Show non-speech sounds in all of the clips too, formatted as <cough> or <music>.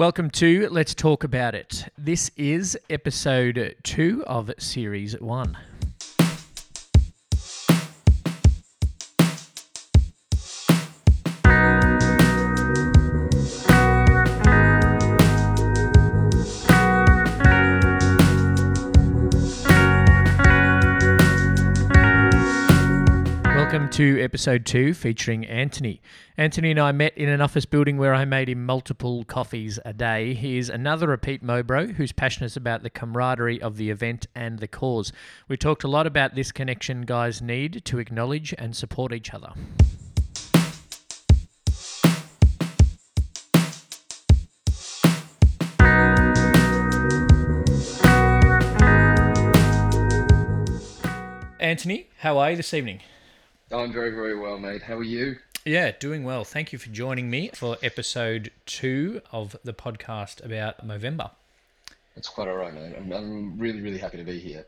Welcome to Let's Talk About It. This is episode two of series one. To episode two featuring Anthony. Anthony and I met in an office building where I made him multiple coffees a day. He is another repeat Mobro who's passionate about the camaraderie of the event and the cause. We talked a lot about this connection guys need to acknowledge and support each other. Anthony, how are you this evening? I'm very, very well, mate. How are you? Yeah, doing well. Thank you for joining me for episode two of the podcast about Movember. That's quite all right, mate. I'm, I'm really, really happy to be here.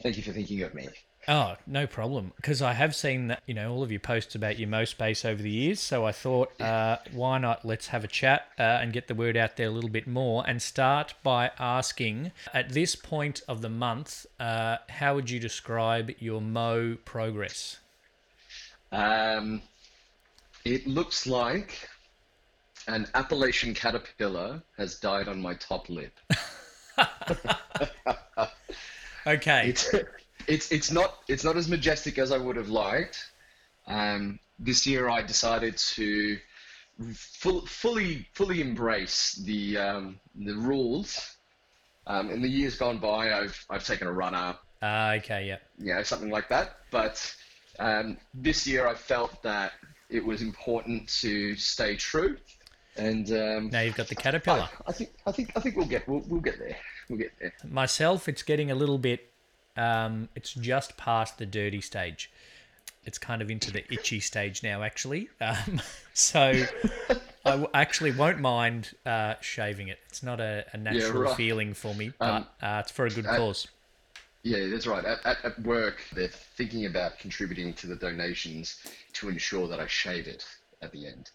Thank you for thinking of me. Oh, no problem. Because I have seen that, you know, all of your posts about your Mo space over the years. So I thought, uh, why not let's have a chat uh, and get the word out there a little bit more and start by asking at this point of the month, uh, how would you describe your Mo progress? Um, it looks like an Appalachian caterpillar has died on my top lip. <laughs> Okay. It's, it's it's not it's not as majestic as I would have liked. Um, this year I decided to full, fully fully embrace the um, the rules. Um, in the years gone by, I've I've taken a runner, Uh, okay, yeah. know, something like that. But um, this year I felt that it was important to stay true, and um, Now you've got the caterpillar. I think I think I think we'll get we'll, we'll get there. We'll get there. Myself, it's getting a little bit, um, it's just past the dirty stage. It's kind of into the itchy stage now, actually. Um, <laughs> so I w- actually won't mind uh, shaving it. It's not a, a natural right. feeling for me, but Um, uh, it's for a good I- cause. Yeah, that's right. At, at, at work, they're thinking about contributing to the donations to ensure that I shave it at the end.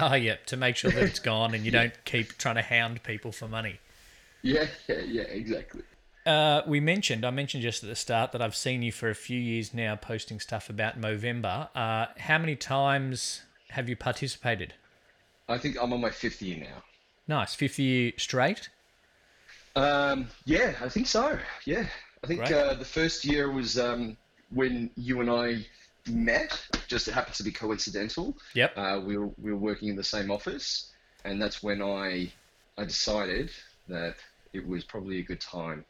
Oh, yeah, to make sure that it's <laughs> gone and you don't keep trying to hound people for money. Yeah, yeah, yeah, exactly. Uh, we mentioned, I mentioned just at the start that I've seen you for a few years now posting stuff about Movember. Uh, how many times have you participated? I think I'm on my fifth year now. Nice, 50 year straight. Um, yeah, I think so. Yeah, I think Great. uh, the first year was um, when you and I met. Just it happens to be coincidental. Yep. Uh, we were we were working in the same office, and that's when I I decided that it was probably a good time.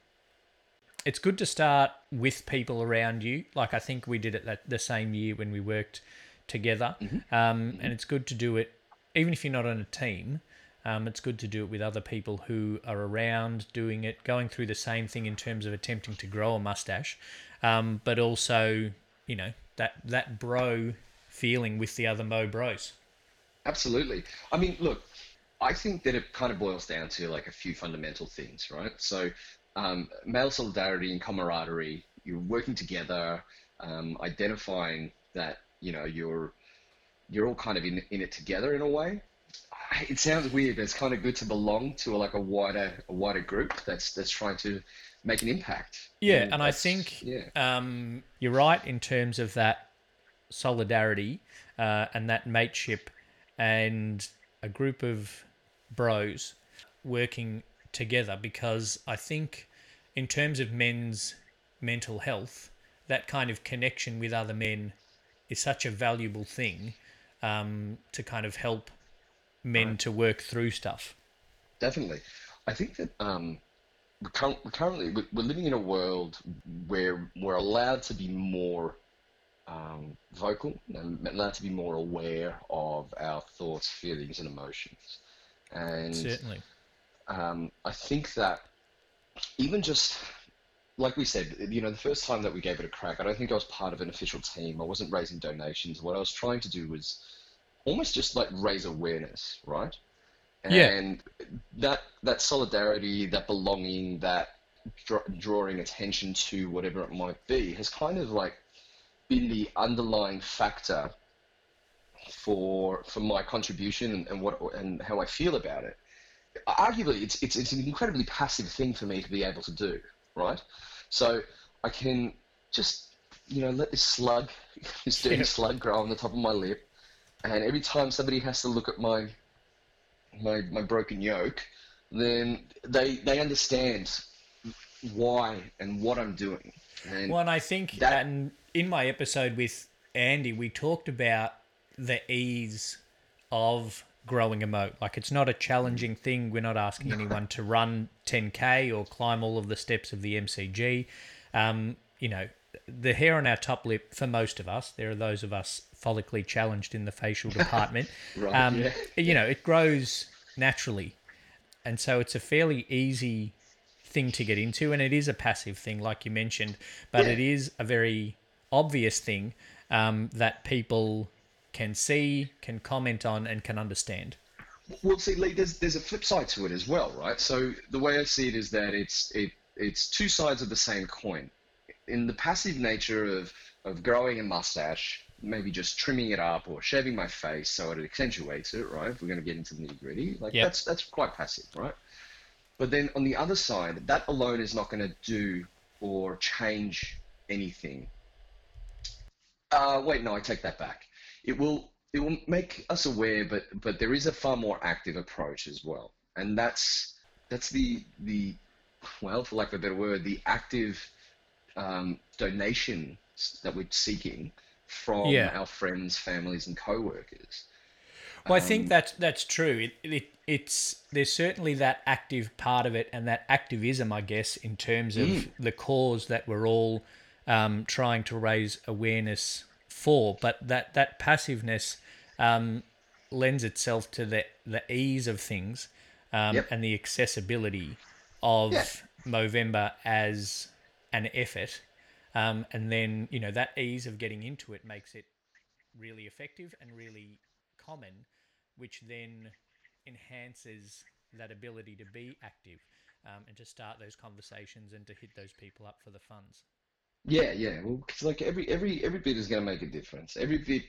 It's good to start with people around you. Like I think we did it that the same year when we worked together. Um, And it's good to do it, even if you're not on a team. Um, it's good to do it with other people who are around doing it, going through the same thing in terms of attempting to grow a mustache, um, but also, you know, that that bro feeling with the other mo bros. Absolutely. I mean, look, I think that it kind of boils down to like a few fundamental things, right? So, um, male solidarity and camaraderie, you're working together, um, identifying that, you know, you're you're all kind of in, in it together in a way. It sounds weird, but it's kind of good to belong to like a wider a wider group that's that's trying to make an impact. Yeah, And and I think yeah. um, you're right in terms of that solidarity uh, and that mateship and a group of bros working together because I think in terms of men's mental health, that kind of connection with other men is such a valuable thing um, to kind of help men to work through stuff. Definitely. I think that um, we're cur- we're currently we're we're living in a world where we're allowed to be more um, vocal and allowed to be more aware of our thoughts, feelings, and emotions. And Certainly. um, I think that even just like we said, you know, the first time that we gave it a crack, I don't think I was part of an official team. I wasn't raising donations. What I was trying to do was almost just like raise awareness, right? Yeah. And that that solidarity, that belonging, that draw, drawing attention to whatever it might be, has kind of like been the underlying factor for for my contribution and, and what and how I feel about it. arguably it's, it's it's an incredibly passive thing for me to be able to do, right? So I can just you know let this slug, <laughs> this dirty Yeah. slug, grow on the top of my lip, and every time somebody has to look at my my my broken yoke, then they they understand why and what I'm doing. And Well, and I think That- and in my episode with Andy, we talked about the ease of growing a moat. Like it's not a challenging thing. We're not asking anyone to run 10k or climb all of the steps of the MCG. Um, you know, the hair on our top lip for most of us. There are those of us follically challenged in the facial <laughs> department. Right, um, yeah. You know, it grows naturally, and so it's a fairly easy thing to get into, and it is a passive thing, like you mentioned, but Yeah. it is a very obvious thing um, that people can see, can comment on, and can understand. Well, see, Lee, there's there's a flip side to it as well, right? So the way I see it is that it's it it's two sides of the same coin. In the passive nature of of growing a mustache, maybe just trimming it up or shaving my face so it accentuates it, right? If we're going to get into the nitty gritty, like Yep. that's that's quite passive, right? But then on the other side, that alone is not going to do or change anything. Uh, wait, no, I take that back. It will it will make us aware, but but there is a far more active approach as well, and that's that's the the well, for lack of a better word, the active um, donation that we're seeking from Yeah. our friends, families, and co-workers. Well, I Um, think that's that's true. It, it it's there's certainly that active part of it and that activism, I guess, in terms of Mm. the cause that we're all um, trying to raise awareness for. But that that passiveness um, lends itself to the the ease of things um, Yep. and the accessibility of Yeah. Movember as an effort. Um, and then you know that ease of getting into it makes it really effective and really common, which then enhances that ability to be active um, and to start those conversations and to hit those people up for the funds. Yeah, yeah. Well, 'cause like every every every bit is going to make a difference. Every bit,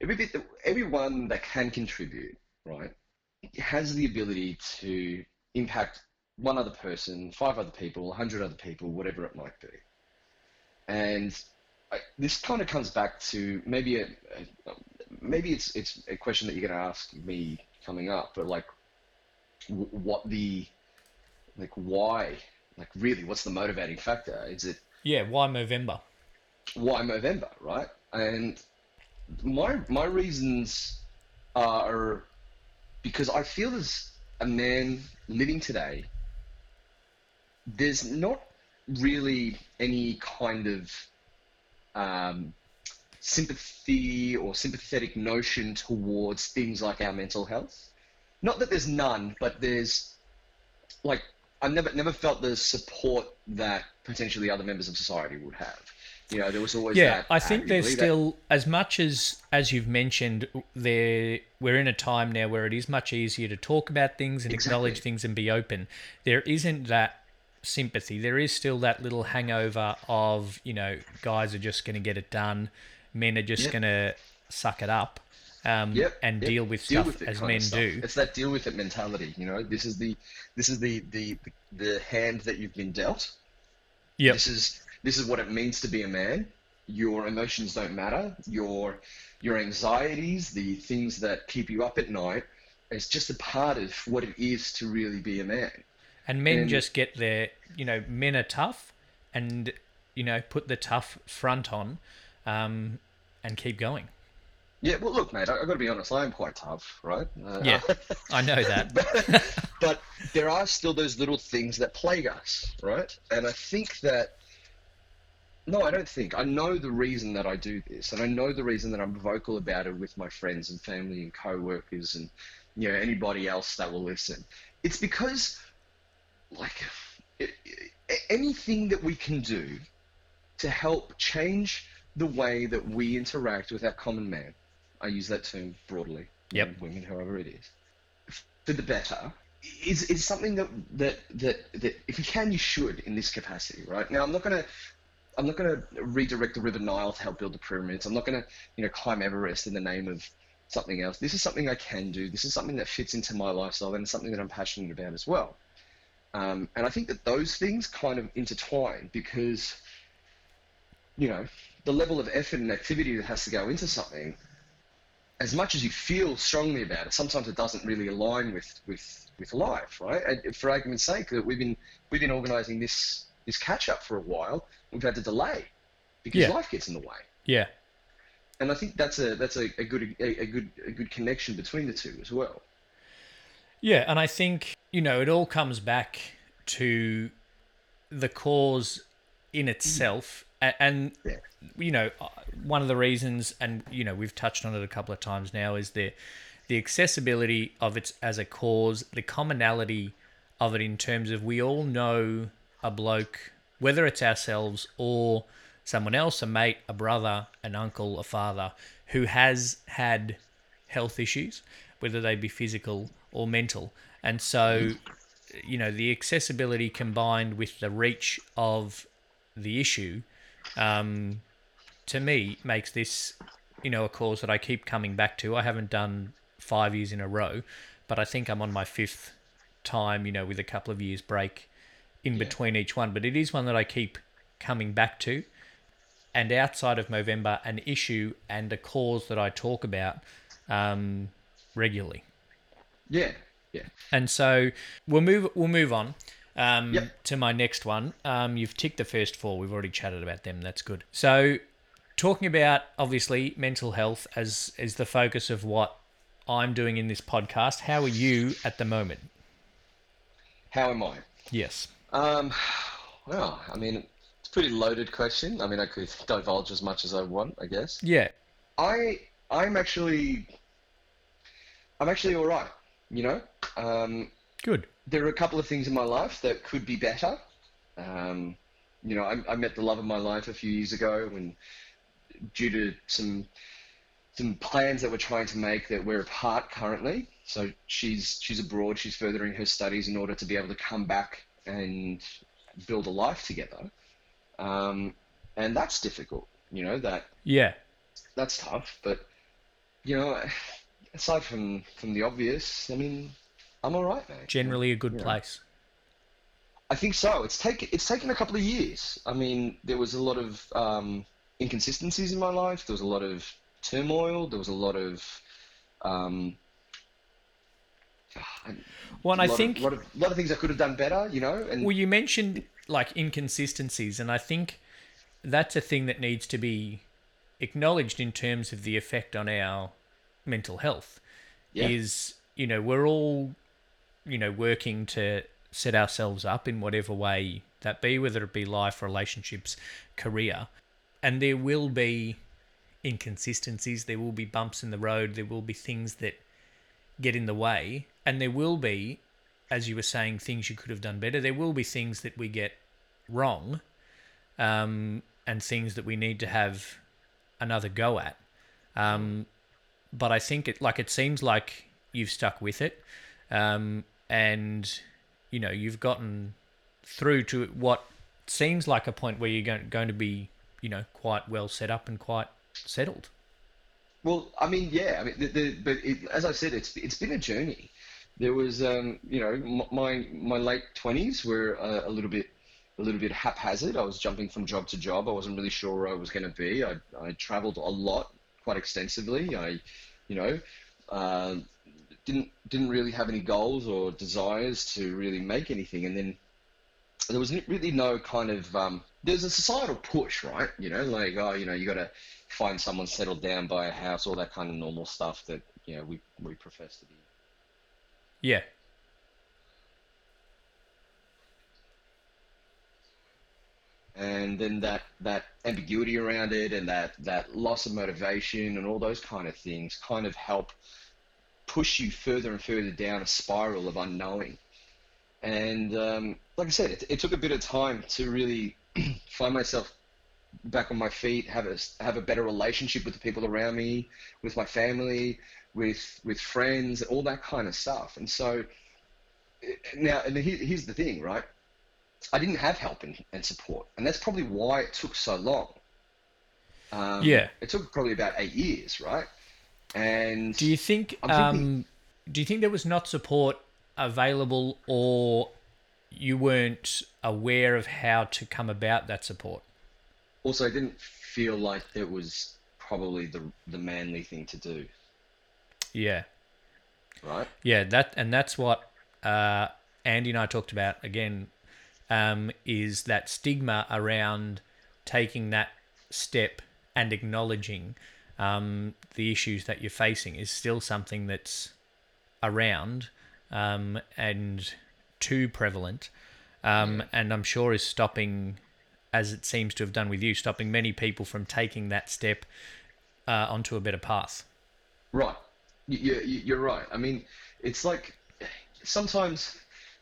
every bit, that, everyone that can contribute, right, has the ability to impact one other person, five other people, a hundred other people, whatever it might be. And I, this kind of comes back to maybe a, a maybe it's it's a question that you're going to ask me coming up, but like, w- what the like why like really what's the motivating factor? Is it Yeah, why November? why November, right? And my my reasons are because I feel as a man living today, there's not really any kind of um, sympathy or sympathetic notion towards things like our mental health. Not that there's none, but there's like I never never felt the support that potentially other members of society would have. You know, there was always Yeah, that. I think there's arguably, that- still as much as as you've mentioned there we're in a time now where it is much easier to talk about things and acknowledge things and be open. There isn't that sympathy. There is still that little hangover of, you know, guys are just going to get it done. Men are just Yep. going to suck it up um, Yep, and yep. deal with Deal stuff with it as men do. It's that deal with it mentality. You know, this is the this is the the the hand that you've been dealt. Yep. This is this is what it means to be a man. Your emotions don't matter. Your your anxieties, the things that keep you up at night, it's just a part of what it is to really be a man. And men And- just get their, you know, men are tough and, you know, put the tough front on um, and keep going. Yeah, well, look, mate, I've got to be honest. I am quite tough, right? Uh, Yeah, <laughs> I know that. <laughs> but, but there are still those little things that plague us, right? And I think that, no, I don't think. I know the reason that I do this, and I know the reason that I'm vocal about it with my friends and family and co-workers and you know anybody else that will listen. It's because, like, anything that we can do to help change the way that we interact with our common man. I use that term broadly. Yep. men, Women, however it is for the better is is something that that that that if you can you should in this capacity right now i'm not going to i'm not going to redirect the river nile to help build the pyramids i'm not going to you know climb everest in the name of something else. This is something I can do. This is something that fits into my lifestyle and something that I'm passionate about as well. Um, and I think that those things kind of intertwine because, you know, the level of effort and activity that has to go into something, as much as you feel strongly about it, sometimes it doesn't really align with with with life, right? And for argument's sake, that we've been we've been organising this this catch up for a while. We've had to delay because Yeah. life gets in the way Yeah. and I think that's a that's a, a good a, a good a good connection between the two as well. Yeah, and I think, you know, it all comes back to the cause in itself. And, Yeah. you know, uh, one of the reasons, and, you know, we've touched on it a couple of times now, is the, the accessibility of it as a cause, the commonality of it in terms of we all know a bloke, whether it's ourselves or someone else, a mate, a brother, an uncle, a father, who has had health issues, whether they be physical or mental. And so, you know, the accessibility combined with the reach of the issue, um, to me, makes this, you know, a cause that I keep coming back to. I haven't done five years in a row, but I think I'm on my fifth time, you know, with a couple of years break in between each one. But it is one that I keep coming back to. And outside of November, an issue and a cause that I talk about um, regularly. Yeah, yeah, And so we'll move we'll move on um, Yep. to my next one. Um, you've ticked the first four. We've already chatted about them. That's good. So talking about obviously mental health as is the focus of what I'm doing in this podcast. How are you at the moment? How am I? Yes. Um, well, I mean, it's a pretty loaded question. I mean, I could divulge as much as I want, I guess. Yeah. I I'm actually I'm actually all right. You know, um, Good. there are a couple of things in my life that could be better. Um, you know, I, I met the love of my life a few years ago, and due to some some plans that we're trying to make, that we're apart currently. So she's she's abroad. She's furthering her studies in order to be able to come back and build a life together. Um, and that's difficult. You know that Yeah. that's tough. But you know, aside from from the obvious, I mean, I'm all right, mate. Generally a good Yeah. place. I think so. It's taken it's taken a couple of years. I mean, there was a lot of um, inconsistencies in my life. There was a lot of turmoil. There was a lot of um, Well, and I lot of- think lot of lot of things I could have done better. You know, and Well, you mentioned like inconsistencies, and I think that's a thing that needs to be acknowledged in terms of the effect on our mental health. Yeah. Is you know we're all you know working to set ourselves up in whatever way that be, whether it be life, relationships, career, and there will be inconsistencies. There will be bumps in the road. There will be things that get in the way, and there will be as you were saying, things you could have done better. There will be things that we get wrong, um, and things that we need to have another go at. Um, but I think it like it seems like you've stuck with it, um, and you know you've gotten through to what seems like a point where you're going, going to be, you know, quite well set up and quite settled. Well, I mean, yeah, I mean, the, the, but it, as I said, it's it's been a journey. There was, um, you know, my my late twenties were a, little bit a little bit haphazard. I was jumping from job to job. I wasn't really sure where I was going to be. I I traveled a lot, quite extensively. I, you know, uh, didn't didn't really have any goals or desires to really make anything. And then there was really no kind of um, there's a societal push, right? You know, like oh, you know, you got to find someone settled down, buy a house, all that kind of normal stuff that you know we we profess to be. Yeah, and then that that ambiguity around it and that that loss of motivation and all those kind of things kind of help push you further and further down a spiral of unknowing. And um, like i said it, it took a bit of time to really <clears throat> find myself back on my feet have a have a better relationship with the people around me with my family with with friends all that kind of stuff. And so eh, now and here's the thing right I didn't have help and, and support, and that's probably why it took so long. Um, Yeah. it took probably about eight years, right? And Do you think? Um, do you think there was not support available, or you weren't aware of how to come about that support? also, I didn't feel like it was probably the the manly thing to do, Yeah, right? yeah. That and that's what uh, Andy and I talked about again. Um, is that stigma around taking that step and acknowledging um, the issues that you're facing is still something that's around um, and too prevalent, um, and I'm sure is stopping, as it seems to have done with you, stopping many people from taking that step uh, onto a better path. Right. You, you, you're right. I mean, it's like sometimes,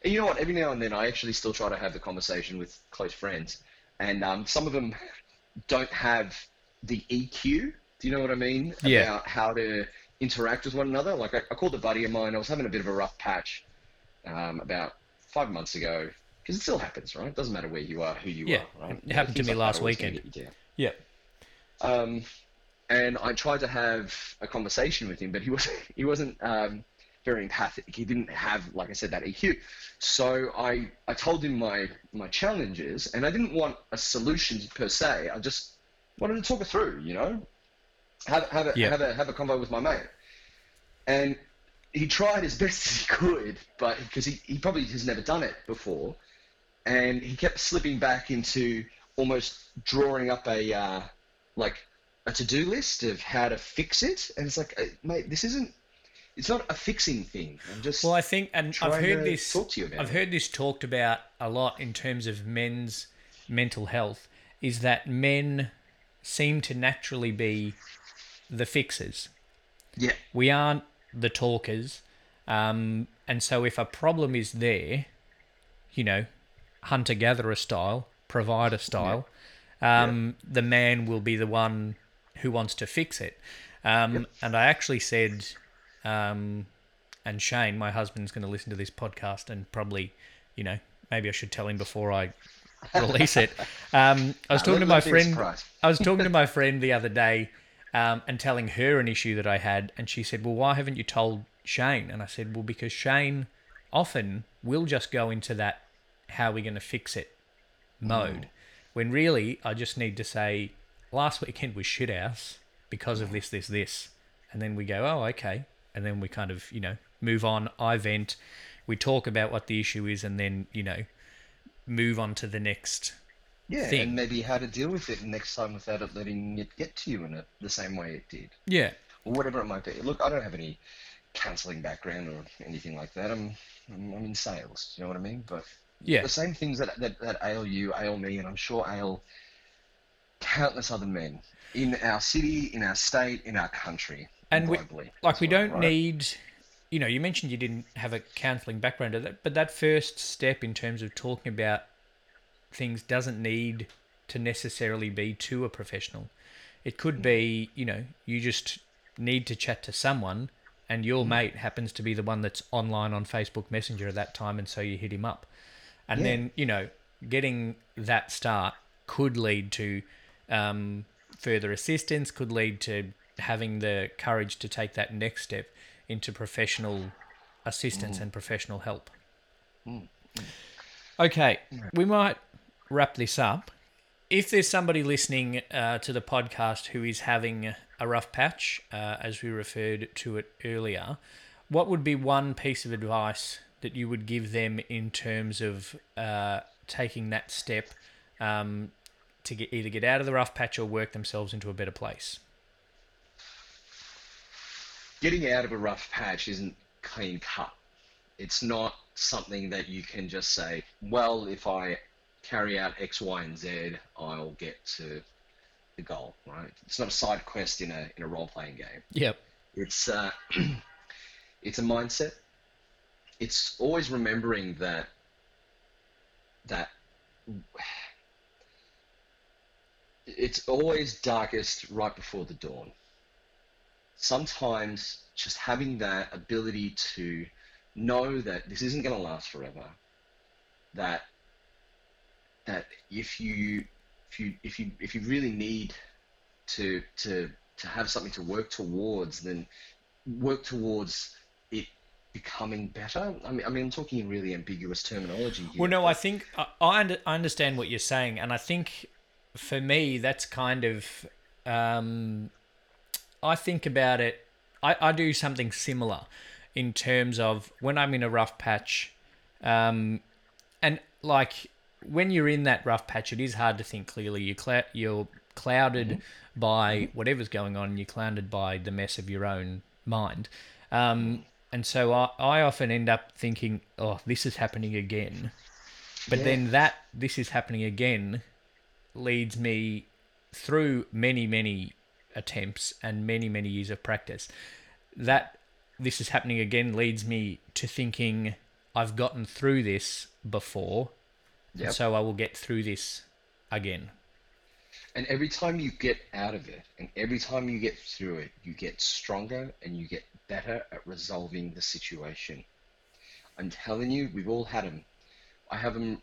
you know what? Every now and then, I actually still try to have the conversation with close friends, and um, some of them <laughs> don't have the EQ. Do you know what I mean? Yeah. About how to interact with one another. Like I, I called a buddy of mine. I was having a bit of a rough patch um, about five months ago. Because it still happens, right? It doesn't matter where you are, who you Yeah, are, right? it happened to me like last weekend. get you down. Yeah. Um, and I tried to have a conversation with him, but he wasn't <laughs> he wasn't um, very empathic. He didn't have, like I said, that EQ. So I I told him my my challenges, and I didn't want a solution per se. I just wanted to talk it through, you know, have have a Yeah. have a have a convo with my mate. And he tried as <laughs> best as he could, but because he, he probably has never done it before, and he kept slipping back into almost drawing up a uh, like a to-do list of how to fix it, and it's like, mate, this isn't. It's not a fixing thing. I'm just. Well, I think, and I've heard to this. talk to you about I've it. heard this talked about a lot in terms of men's mental health. Is that men seem to naturally be the fixers. yeah, We aren't the talkers, um, and so if a problem is there, you know, hunter gatherer style, provider style, um, the man will be the one who wants to fix it. Um, And I actually said, um, and Shane, my husband's going to listen to this podcast and probably, you know, maybe I should tell him before I release it. Um, I was talking to my friend. I was talking to <laughs> my friend the other day um, and telling her an issue that I had, and she said, "Well, why haven't you told Shane?" And I said, "Well, because Shane often will just go into that how are we going to fix it mode, when really I just need to say last weekend was shit house because of this, this, this, and then we go, oh, okay, and then we kind of you know move on. I vent, we talk about what the issue is, and then you know move on to the next yeah, thing. and maybe how to deal with it next time without it letting it get to you in it the same way it did. yeah or whatever it might be. Look, I don't have any counselling background or anything like that. I'm, I'm I'm in sales. You know what I mean? But yeah the same things that, that that ail you ail me, and I'm sure ail countless other men in our city, in our state, in our country, And we- like we don't right? need you know you mentioned you didn't have a counseling background that but that first step in terms of talking about things doesn't need to necessarily be to a professional. It could be you know you just need to chat to someone and your mate happens to be the one that's online on Facebook Messenger at that time and so you hit him up. And Yeah. then you know getting that start could lead to um, further assistance could lead to having the courage to take that next step into professional assistance and professional help. Okay we might wrap this up. If there's somebody listening uh, to the podcast who is having a rough patch, uh, as we referred to it earlier, what would be one piece of advice that you would give them in terms of uh, taking that step um, to get either get out of the rough patch or work themselves into a better place? Getting out of a rough patch isn't clean cut. It's not something that you can just say, well, if I carry out X, Y, and Z, I'll get to the goal, right? It's not a side quest in a in a role playing game. Yep. It's uh, <clears throat> it's a mindset. It's always remembering that that <sighs> it's always darkest right before the dawn. Sometimes just having that ability to know that this isn't going to last forever. That that if you if you if you if you really need to to to have something to work towards, then work towards it becoming better? I mean, I mean, I'm talking in really ambiguous terminology here. Well, no, I think I, I, under, I understand what you're saying, and I think for me that's kind of um, I think about it. I, I do something similar in terms of when I'm in a rough patch, um, and like when you're in that rough patch, it is hard to think clearly. You cl- you're clouded by whatever's going on. You're clouded by the mess of your own mind. Um, and so I, I often end up thinking, oh, this is happening again. But Yeah. then that this is happening again leads me through many, many attempts and many, many years of practice. That this is happening again leads me to thinking I've gotten through this before, Yep. so I will get through this again. And every time you get out of it, and every time you get through it, you get stronger and you get better at resolving the situation. I'm telling you, we've all had them. I have them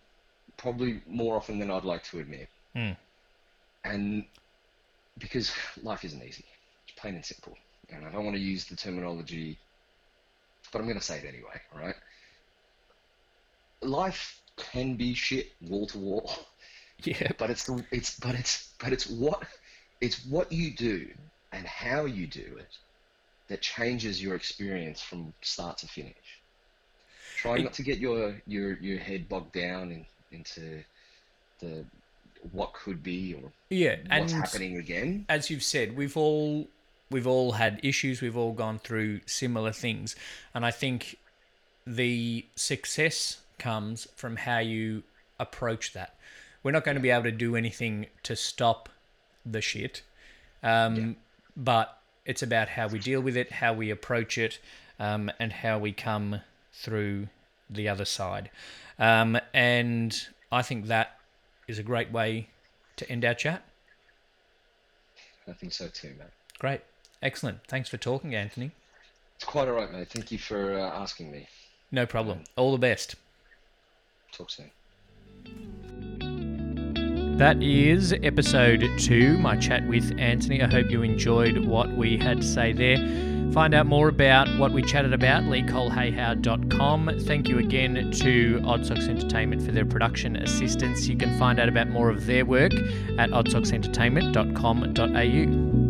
probably more often than I'd like to admit. Mm. And because life isn't easy, it's plain and simple. And I don't want to use the terminology, but I'm going to say it anyway, all right? Life can be shit wall to wall <laughs> Yeah. but it's the it's but it's but it's what it's what you do and how you do it that changes your experience from start to finish. Try not to get your your your head bogged down in, into the what could be or Yeah, what's happening again. as you've said, we've all we've all had issues. We've all gone through similar things, and I think the success comes from how you approach that. We're not going to be able to do anything to stop the shit, um, but it's about how we deal with it, how we approach it, um, and how we come through the other side. Um, and I think that is a great way to end our chat. I think so too, mate. Great. Excellent. Thanks for talking, Anthony. It's quite all right, mate. Thank you for uh, asking me. No problem. All the best. Talk soon. That is episode two, my chat with Anthony. I hope you enjoyed what we had to say there. Find out more about what we chatted about, leecolehayhow.com. Thank you again to Odd Socks Entertainment for their production assistance. You can find out about more of their work at oddsocksentertainment.com.au.